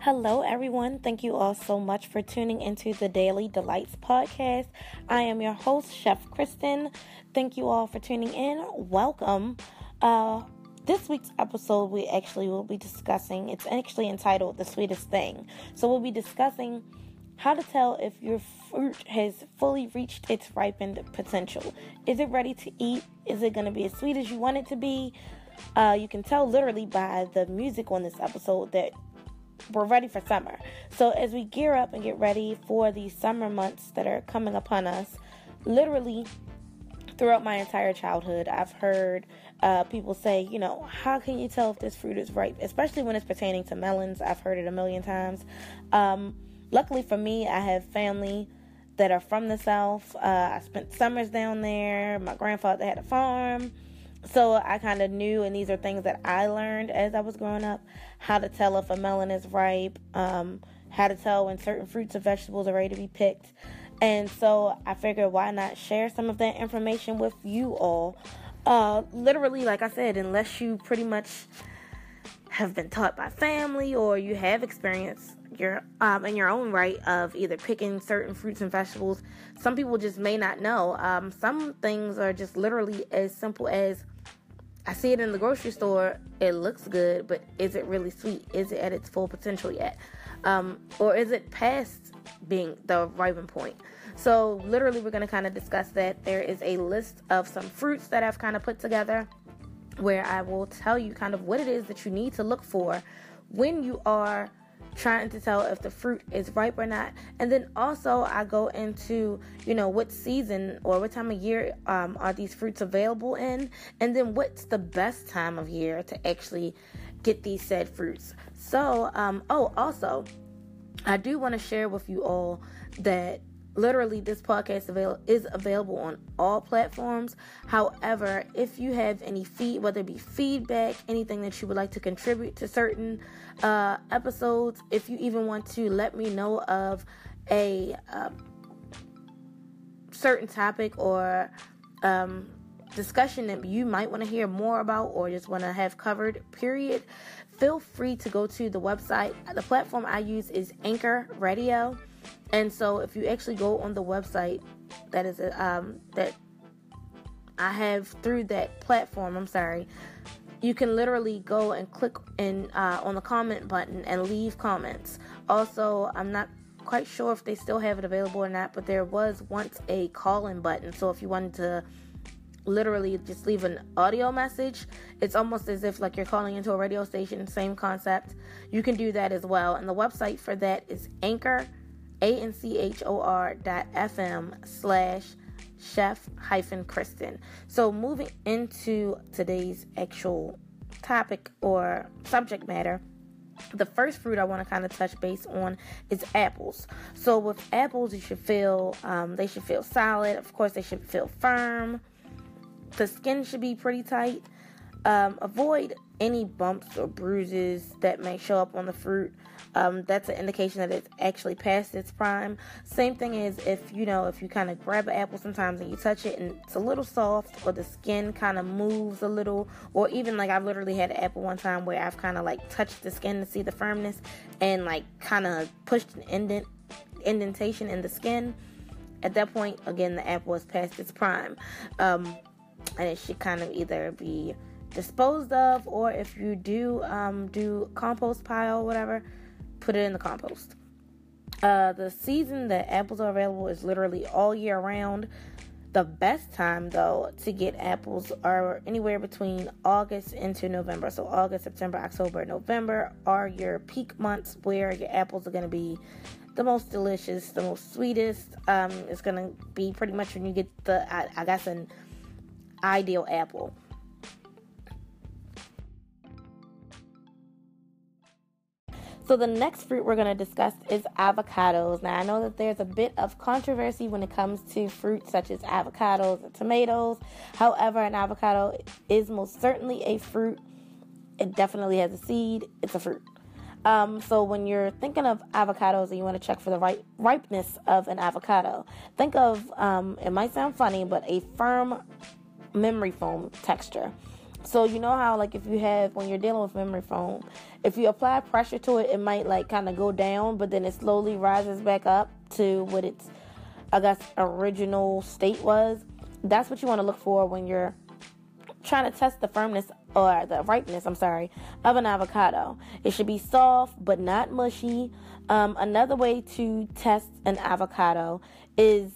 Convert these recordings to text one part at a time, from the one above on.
Hello, everyone. Thank you all so much for tuning into the Daily Delights podcast. I am your host, Chef Khrystyn. Thank you all for tuning in. Welcome. Uh, this week's episode, we actually will be discussing, it's actually entitled The Sweetest Thing. So, we'll be discussing how to tell if your fruit has fully reached its ripened potential. Is it ready to eat? Is it going to be as sweet as you want it to be? Uh, you can tell literally by the music on this episode that we're ready for summer. So as we gear up and get ready for these summer months that are coming upon us, literally throughout my entire childhood, I've heard uh, people say, you know, how can you tell if this fruit is ripe? Especially when it's pertaining to melons. I've heard it a million times. Um, luckily for me, I have family that are from the South. Uh, I spent summers down there. My grandfather had a farm. So I kind of knew, and these are things that I learned as I was growing up how to tell if a melon is ripe, um, how to tell when certain fruits and vegetables are ready to be picked. And so I figured, why not share some of that information with you all? Uh, literally, like I said, unless you pretty much have been taught by family or you have experience your um, in your own right of either picking certain fruits and vegetables. Some people just may not know. Um, some things are just literally as simple as I see it in the grocery store. It looks good, but is it really sweet? Is it at its full potential yet? Um, or is it past being the ripen point? So, literally, we're going to kind of discuss that. There is a list of some fruits that I've kind of put together where I will tell you kind of what it is that you need to look for when you are trying to tell if the fruit is ripe or not. And then also, I go into, you know, what season or what time of year um, are these fruits available in, and then what's the best time of year to actually get these said fruits. So, um, oh, also, I do want to share with you all that literally this podcast avail- is available on all platforms. However if you have any feed whether it be feedback anything that you would like to contribute to certain uh, episodes if you even want to let me know of a uh, certain topic or um, discussion that you might want to hear more about or just want to have covered period feel free to go to the website. The platform i use is anchor radio and so if you actually go on the website that is um, that I have through that platform, I'm sorry, you can literally go and click in uh, on the comment button and leave comments. Also, I'm not quite sure if they still have it available or not, but there was once a call-in button. So if you wanted to literally just leave an audio message, it's almost as if like you're calling into a radio station, same concept. You can do that as well. And the website for that is Anchor a-N-C-H-O-R dot F-M slash chef hyphen Khrystyn. So moving into today's actual topic or subject matter, the first fruit I want to kind of touch base on is apples. So with apples, you should feel um, they should feel solid. Of course, they should feel firm. The skin should be pretty tight. Um, avoid any bumps or bruises that may show up on the fruit um, that's an indication that it's actually past its prime. Same thing is if you know if you kind of grab an apple sometimes and you touch it and it's a little soft or the skin kind of moves a little, or even like I've literally had an apple one time where I've kind of like touched the skin to see the firmness and like kind of pushed an indent indentation in the skin. At that point, again, the apple is past its prime, um, and it should kind of either be disposed of or if you do um, do compost pile whatever put it in the compost. Uh, the season that apples are available is literally all year round. The best time, though, to get apples are anywhere between August into November. So, August, September, October, November are your peak months where your apples are going to be the most delicious, the most sweetest. Um, it's going to be pretty much when you get the, I, I guess, an ideal apple. So the next fruit we're going to discuss is avocados. Now I know that there's a bit of controversy when it comes to fruits such as avocados and tomatoes. However, an avocado is most certainly a fruit. It definitely has a seed. It's a fruit. Um, so when you're thinking of avocados and you want to check for the right ripeness of an avocado, think of um, it might sound funny, but a firm memory foam texture. So you know how like if you have when you're dealing with memory foam, if you apply pressure to it, it might like kind of go down, but then it slowly rises back up to what its I guess original state was. That's what you want to look for when you're trying to test the firmness or the ripeness, I'm sorry, of an avocado. It should be soft but not mushy. Um, another way to test an avocado is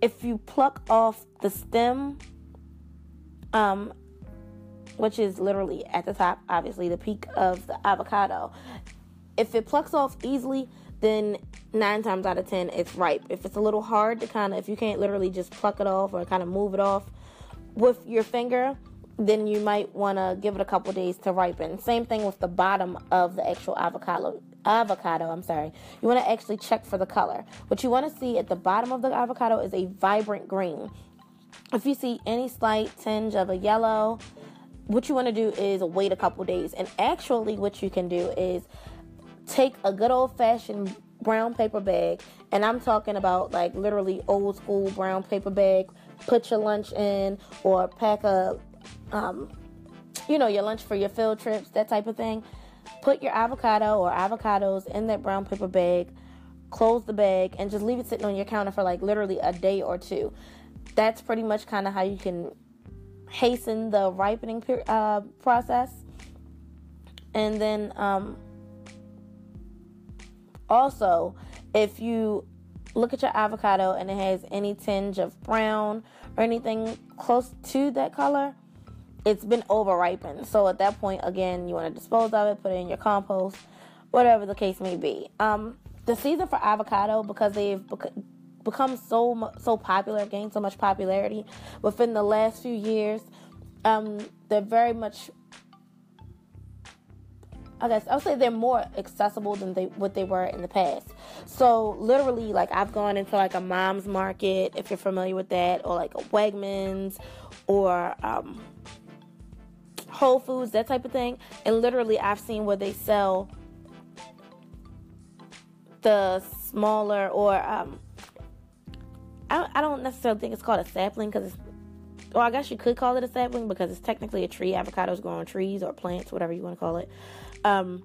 if you pluck off the stem, um, which is literally at the top, obviously, the peak of the avocado. If it plucks off easily, then nine times out of ten it's ripe. If it's a little hard to kind of, if you can't literally just pluck it off or kind of move it off with your finger, then you might want to give it a couple days to ripen. Same thing with the bottom of the actual avocado. Avocado, I'm sorry. You want to actually check for the color. What you want to see at the bottom of the avocado is a vibrant green. If you see any slight tinge of a yellow, what you want to do is wait a couple days. And actually, what you can do is take a good old fashioned brown paper bag, and I'm talking about like literally old school brown paper bag. Put your lunch in, or pack a, um, you know, your lunch for your field trips, that type of thing. Put your avocado or avocados in that brown paper bag. Close the bag and just leave it sitting on your counter for like literally a day or two. That's pretty much kind of how you can hasten the ripening uh, process. And then um, also, if you look at your avocado and it has any tinge of brown or anything close to that color, it's been over ripened. So at that point, again, you want to dispose of it, put it in your compost, whatever the case may be. Um, the season for avocado, because they've become so so popular, gained so much popularity within the last few years, um, they're very much I guess I'll say they're more accessible than they what they were in the past. So literally, like I've gone into like a mom's market, if you're familiar with that, or like a Wegmans, or um, Whole Foods, that type of thing. And literally, I've seen where they sell the smaller or um, I, I don't necessarily think it's called a sapling because it's well, I guess you could call it a sapling because it's technically a tree. Avocados grow on trees or plants, whatever you want to call it. Um,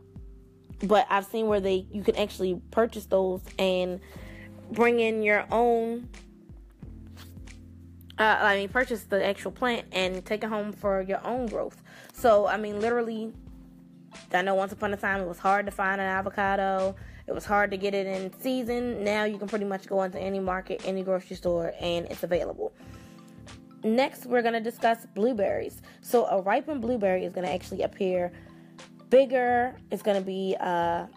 but I've seen where they you can actually purchase those and bring in your own. Uh, I mean, purchase the actual plant and take it home for your own growth. So, I mean, literally, I know once upon a time it was hard to find an avocado. It was hard to get it in season. Now you can pretty much go into any market, any grocery store, and it's available. Next, we're going to discuss blueberries. So, a ripened blueberry is going to actually appear bigger. It's going to be uh,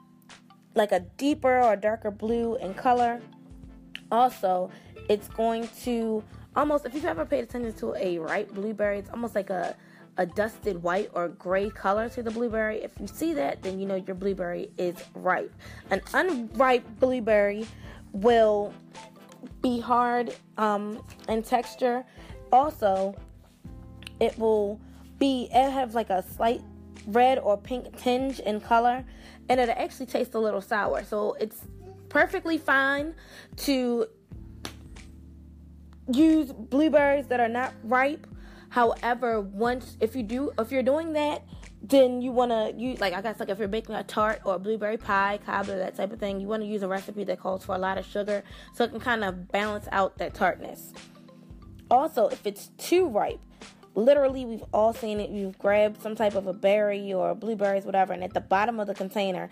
like a deeper or darker blue in color. Also, it's going to almost, if you've ever paid attention to a ripe blueberry, it's almost like a, a dusted white or gray color to the blueberry. If you see that, then you know your blueberry is ripe. An unripe blueberry will be hard um, in texture. Also, it will be, it have like a slight red or pink tinge in color, and it actually tastes a little sour. So it's perfectly fine to use blueberries that are not ripe. However, once if you do if you're doing that, then you want to use like I guess like if you're baking a tart or a blueberry pie, cobbler, that type of thing, you want to use a recipe that calls for a lot of sugar so it can kind of balance out that tartness. Also, if it's too ripe, literally we've all seen it. You've grabbed some type of a berry or blueberries whatever and at the bottom of the container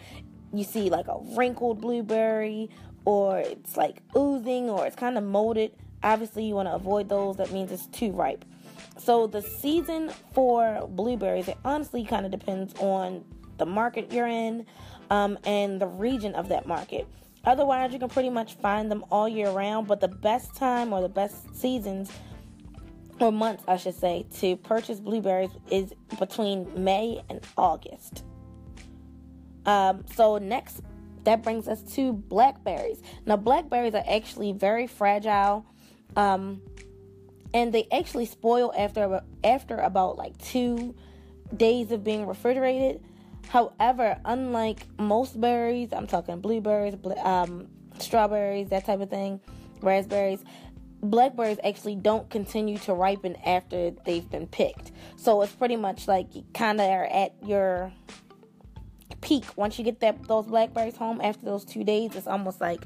you see like a wrinkled blueberry or it's like oozing or it's kind of molded. Obviously you want to avoid those. That means it's too ripe so the season for blueberries it honestly kind of depends on the market you're in um, and the region of that market otherwise you can pretty much find them all year round but the best time or the best seasons or months, I should say, to purchase blueberries is between May and August. Um, so next, that brings us to blackberries. Now, blackberries are actually very fragile, um, and they actually spoil after after about like two days of being refrigerated. However, unlike most berries, I'm talking blueberries, um, strawberries, that type of thing, raspberries, blackberries actually don't continue to ripen after they've been picked. So it's pretty much like you kind of are at your peak once you get that those blackberries home after those two days. It's almost like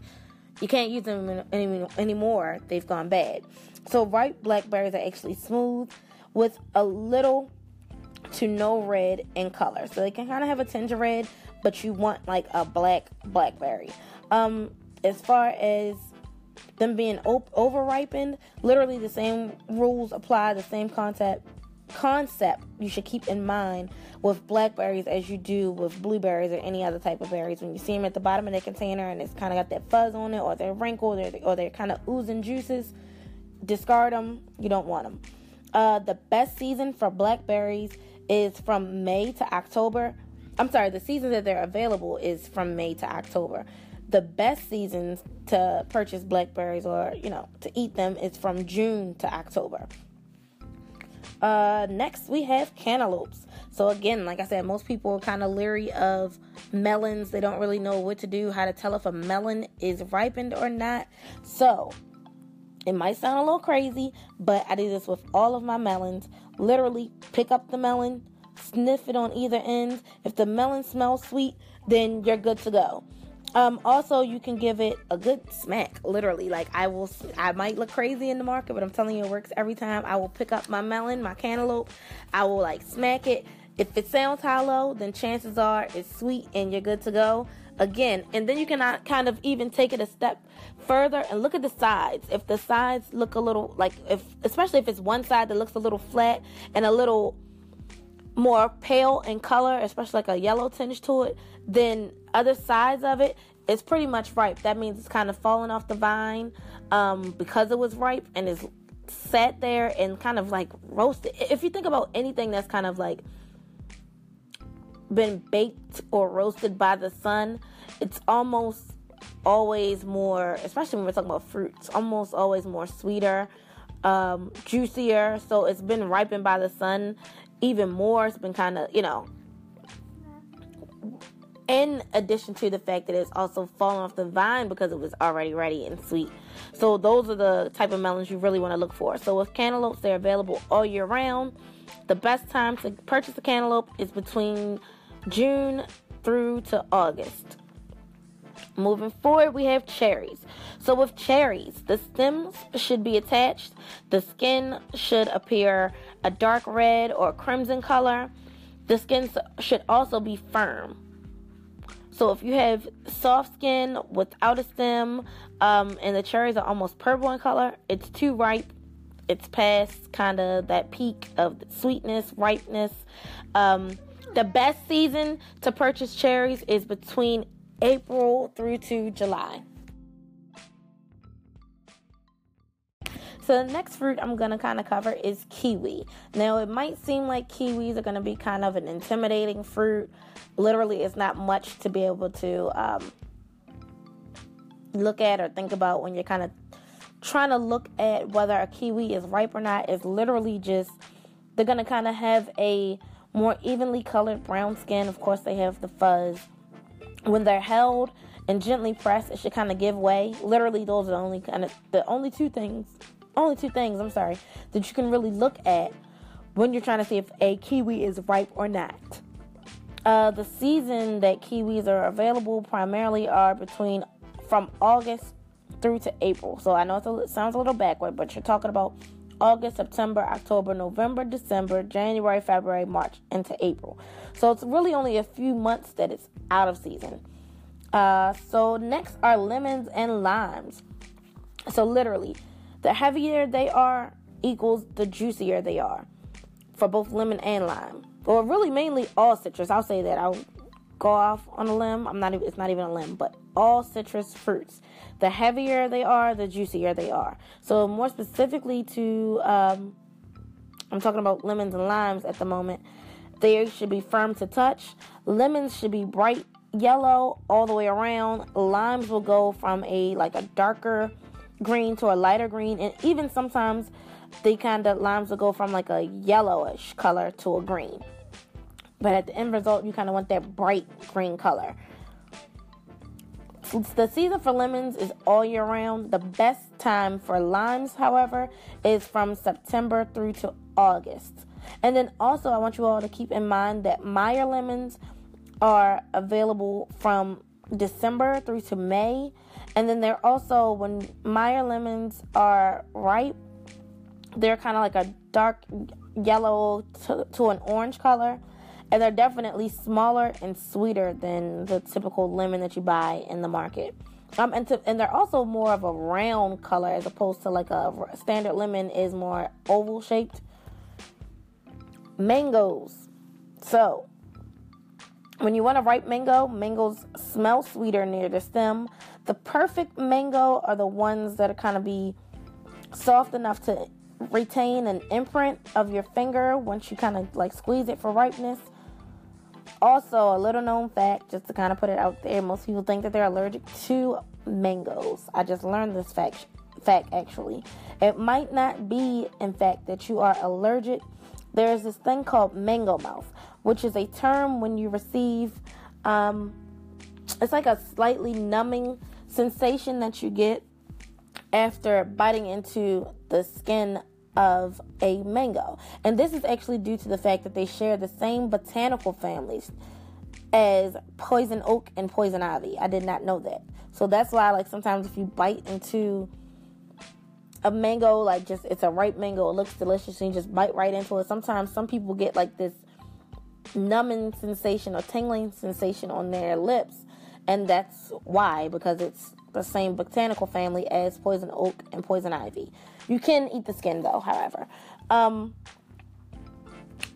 you can't use them any, anymore. They've gone bad. So ripe blackberries are actually smooth with a little to no red in color. So they can kind of have a tinge of red, but you want like a black blackberry. Um, as far as them being op- over ripened, literally the same rules apply, the same concept concept you should keep in mind with blackberries as you do with blueberries or any other type of berries. When you see them at the bottom of the container and it's kind of got that fuzz on it, or they're wrinkled, or, they, or they're kind of oozing juices, discard them. You don't want them. Uh, the best season for blackberries is from May to October. I'm sorry, the season that they're available is from May to October the best seasons to purchase blackberries or you know to eat them is from June to October. Uh, next we have cantaloupes. So again, like I said, most people are kind of leery of melons. They don't really know what to do, how to tell if a melon is ripened or not. So it might sound a little crazy, but I do this with all of my melons. Literally, pick up the melon, sniff it on either end. If the melon smells sweet, then you're good to go. Um, also, you can give it a good smack. Literally, like I will. I might look crazy in the market, but I'm telling you, it works every time. I will pick up my melon, my cantaloupe. I will like smack it. If it sounds hollow, then chances are it's sweet and you're good to go. Again, and then you can kind of even take it a step further and look at the sides. If the sides look a little like, if especially if it's one side that looks a little flat and a little more pale in color, especially like a yellow tinge to it, then other sides of it is pretty much ripe. That means it's kind of fallen off the vine um, because it was ripe and is sat there and kind of like roasted. If you think about anything that's kind of like been baked or roasted by the sun, it's almost always more, especially when we're talking about fruits, almost always more sweeter, um, juicier. So it's been ripened by the sun even more. It's been kind of, you know, in addition to the fact that it's also fallen off the vine because it was already ready and sweet. So those are the type of melons you really want to look for. So with cantaloupes, they're available all year round. The best time to purchase a cantaloupe is between June through to August. Moving forward, we have cherries. So with cherries, the stems should be attached. The skin should appear a dark red or crimson color. The skin should also be firm. So if you have soft skin without a stem, um, and the cherries are almost purple in color, it's too ripe. It's past kind of that peak of sweetness, ripeness. Um, the best season to purchase cherries is between April through to July. So the next fruit I'm to kind of cover is kiwi. Now it might seem like kiwis are to be kind of an intimidating fruit. Literally, it's not much to be able to um, look at or think about when you're kind of trying to look at whether a kiwi is ripe or not. It's literally just they're to kind of have a more evenly colored brown skin. Of course, they have the fuzz. When they're held and gently pressed, it should kind of give way. Literally, those are the only kind of the only two things only two things, I'm sorry, that you can really look at when you're trying to see if a kiwi is ripe or not. Uh, the season that kiwis are available primarily are between from August through to April. So I know it sounds a little backward, but you're talking about August, September, October, November, December, January, February, March, into April. So it's really only a few months that it's out of season. Uh, so next are lemons and limes. So literally, the heavier they are equals the juicier they are for both lemon and lime. Or really mainly all citrus. I'll say that. I'll go off on a limb. I'm not even it's not even a limb, but all citrus fruits. The heavier they are, the juicier they are. So more specifically to um, I'm talking about lemons and limes at the moment. They should be firm to touch. Lemons should be bright yellow all the way around. Limes will go from a like a darker green to a lighter green, and even sometimes they kind of limes will go from like a yellowish color to a green. But at the end result, you kind of want that bright green color. The season for lemons is all year round. The best time for limes, however, is from September through to August. And then also, I want you all to keep in mind that Meyer lemons are available from December through to May. And then they're also, when Meyer lemons are ripe, they're kind of like a dark yellow to, to an orange color and they're definitely smaller and sweeter than the typical lemon that you buy in the market. Um, and to, and they're also more of a round color as opposed to like a standard lemon is more oval shaped. Mangoes. So, when you want a ripe mango, mangoes smell sweeter near the stem. The perfect mango are the ones that are kind of be soft enough to retain an imprint of your finger once you kind of like squeeze it for ripeness. Also, a little known fact, just to kind of put it out there, most people think that they're allergic to mangoes. I just learned this fact fact actually. It might not be in fact that you are allergic. There's this thing called mango mouth, which is a term when you receive um, it's like a slightly numbing sensation that you get after biting into the skin of a mango. And this is actually due to the fact that they share the same botanical families as poison oak and poison ivy. I did not know that. So that's why like sometimes if you bite into a mango like just it's a ripe mango, it looks delicious and you just bite right into it. Sometimes some people get like this numbing sensation or tingling sensation on their lips and that's why because it's the same botanical family as poison oak and poison ivy. You can eat the skin though, however. Um,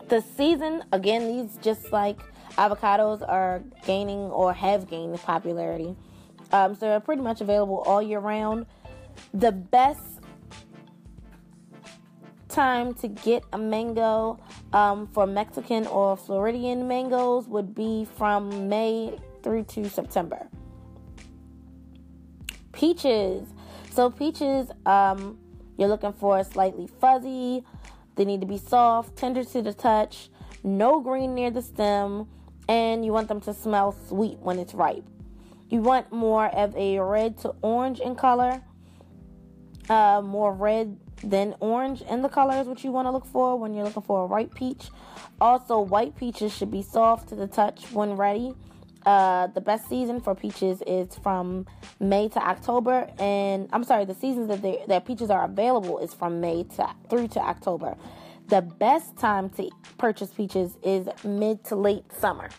the season, again, these just like avocados are gaining or have gained popularity. Um, so they're pretty much available all year round. The best time to get a mango um, for Mexican or Floridian mangoes would be from May through to September. Peaches. So peaches, um, you're looking for slightly fuzzy. They need to be soft, tender to the touch, no green near the stem, and you want them to smell sweet when it's ripe. You want more of a red to orange in color. Uh, more red than orange in the color is what you want to look for when you're looking for a ripe peach. Also, white peaches should be soft to the touch when ready. Uh, the best season for peaches is from May to October, and I'm sorry, the seasons that they, that peaches are available is from May to through to October. The best time to purchase peaches is mid to late summer.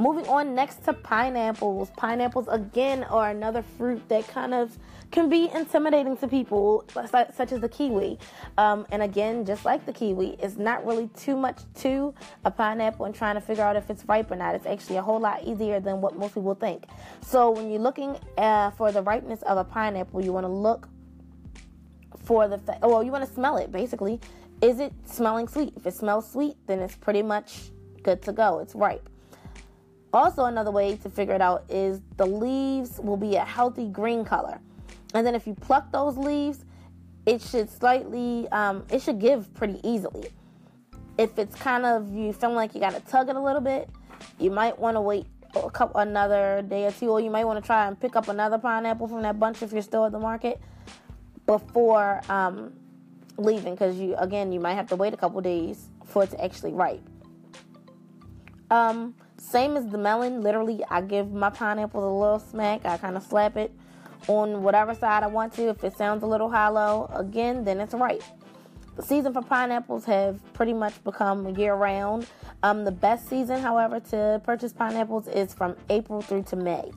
Moving on next to pineapples. Pineapples again are another fruit that kind of can be intimidating to people, such as the kiwi. Um, and again, just like the kiwi, it's not really too much to a pineapple and trying to figure out if it's ripe or not. It's actually a whole lot easier than what most people think. So when you're looking uh, for the ripeness of a pineapple, you want to look for the fa- well, you want to smell it basically. Is it smelling sweet? If it smells sweet, then it's pretty much good to go. It's ripe. Also, another way to figure it out is the leaves will be a healthy green color. And then if you pluck those leaves, it should slightly, um, it should give pretty easily. If it's kind of, you feel like you got to tug it a little bit, you might want to wait a couple, another day or two, or you might want to try and pick up another pineapple from that bunch if you're still at the market before um, leaving, because you, again, you might have to wait a couple days for it to actually ripe. Um, same as the melon, literally, I give my pineapples a little smack. I kind of slap it on whatever side I want to. If it sounds a little hollow, again, then it's right. The season for pineapples have pretty much become year round. Um, the best season, however, to purchase pineapples is from April through to May.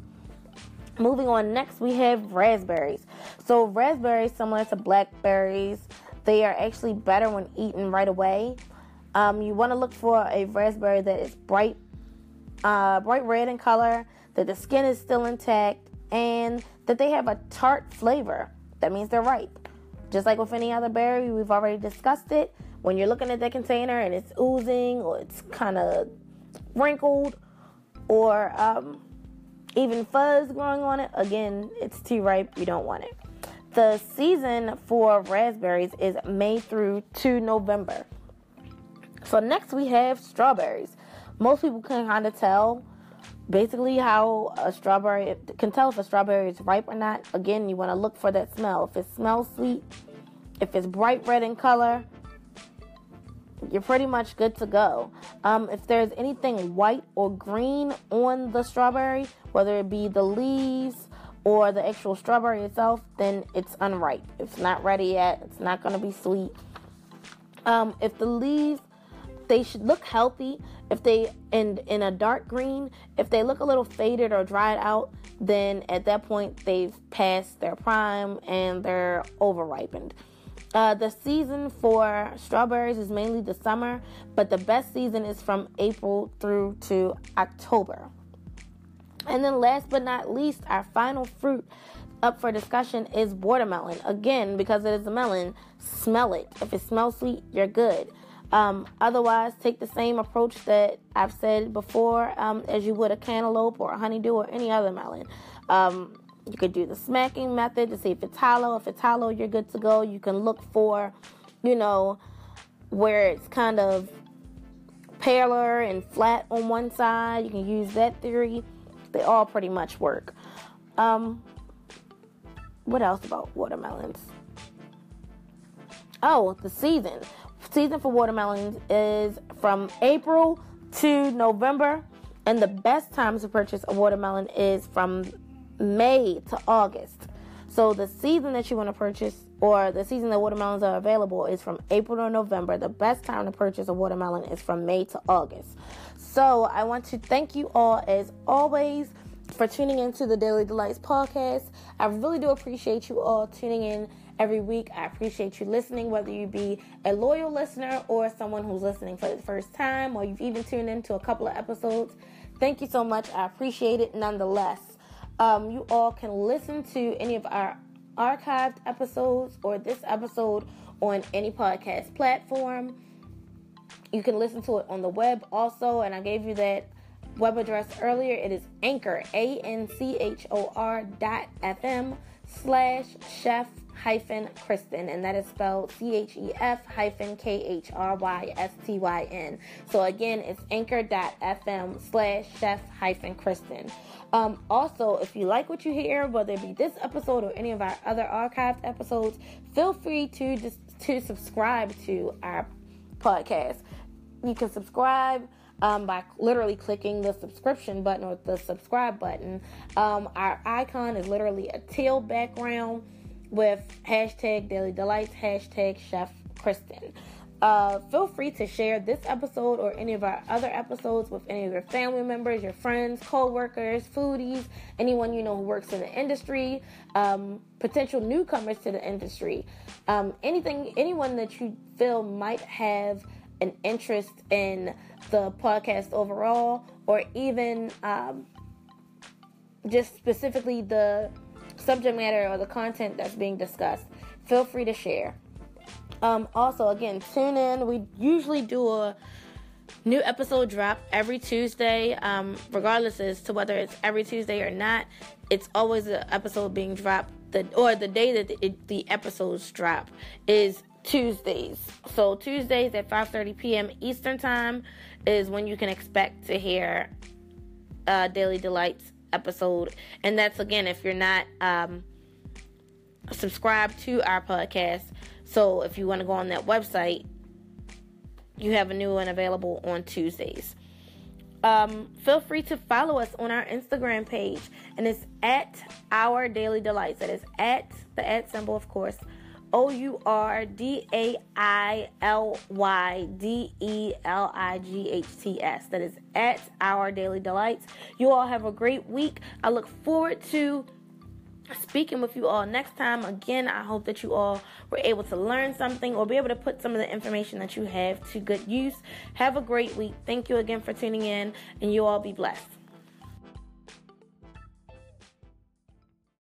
Moving on, next we have raspberries. So, raspberries, similar to blackberries, they are actually better when eaten right away. Um, you want to look for a raspberry that is bright, uh, bright red in color, that the skin is still intact, and that they have a tart flavor. That means they're ripe. Just like with any other berry, we've already discussed it. When you're looking at the container and it's oozing or it's kind of wrinkled or um, even fuzz growing on it, again, it's too ripe. You don't want it. The season for raspberries is May through to November. So next we have strawberries. Most people can kind of tell basically how a strawberry can tell if a strawberry is ripe or not. Again, you want to look for that smell. If it smells sweet, if it's bright red in color, you're pretty much good to go. Um, if there's anything white or green on the strawberry, whether it be the leaves or the actual strawberry itself, then it's unripe. It's not ready yet. It's not going to be sweet. Um, if the leaves, they should look healthy. If they in in a dark green, if they look a little faded or dried out, then at that point they've passed their prime and they're over ripened. Uh, the season for strawberries is mainly the summer, but the best season is from April through to October. And then, last but not least, our final fruit up for discussion is watermelon. Again, because it is a melon, smell it. If it smells sweet, you're good. Um, otherwise, take the same approach that I've said before um, as you would a cantaloupe or a honeydew or any other melon. Um, you could do the smacking method to see if it's hollow. If it's hollow, you're good to go. You can look for, you know, where it's kind of paler and flat on one side. You can use that theory. They all pretty much work. Um, what else about watermelons? Oh, the season. Season for watermelons is from April to November, and the best time to purchase a watermelon is from May to August. So the season that you want to purchase or the season that watermelons are available is from April to November. The best time to purchase a watermelon is from May to August. So I want to thank you all as always for tuning into the Daily Delights podcast. I really do appreciate you all tuning in every week. I appreciate you listening, whether you be a loyal listener or someone who's listening for the first time, or you've even tuned into a couple of episodes. Thank you so much. I appreciate it nonetheless. Um, you all can listen to any of our archived episodes or this episode on any podcast platform. You can listen to it on the web also, and I gave you that web address earlier. It is anchor, A N C H O R dot FM slash chef hyphen Khrystyn, and that is spelled C H E F hyphen K H R Y S T Y N. So again, it's anchor.fm slash chef hyphen Khrystyn. Um, also, if you like what you hear, whether it be this episode or any of our other archived episodes, feel free to just to subscribe to our podcast. You can subscribe. Um, by literally clicking the subscription button or the subscribe button. Um, our icon is literally a teal background with hashtag Daily Delights, hashtag Chef Khrystyn. Uh, feel free to share this episode or any of our other episodes with any of your family members, your friends, co-workers, foodies, anyone you know who works in the industry, um, potential newcomers to the industry, um, anything, anyone that you feel might have an interest in the podcast overall, or even um, just specifically the subject matter or the content that's being discussed, feel free to share. Um, also, again, tune in. We usually do a new episode drop every Tuesday, um, regardless as to whether it's every Tuesday or not. It's always an episode being dropped. The or the day that the, the episodes drop is Tuesdays. So Tuesdays at 5:30 p.m. Eastern time is when you can expect to hear uh, Daily Delights episode. And that's again if you're not um, subscribed to our podcast. So if you want to go on that website, you have a new one available on Tuesdays. Um, feel free to follow us on our Instagram page, and it's at Our Daily Delights. That is at the at symbol, of course, O U R D A I L Y D E L I G H T S. That is at Our Daily Delights. You all have a great week. I look forward to speaking with you all next time. Again, I hope that you all were able to learn something or be able to put some of the information that you have to good use. Have a great week. Thank you again for tuning in, and you all be blessed.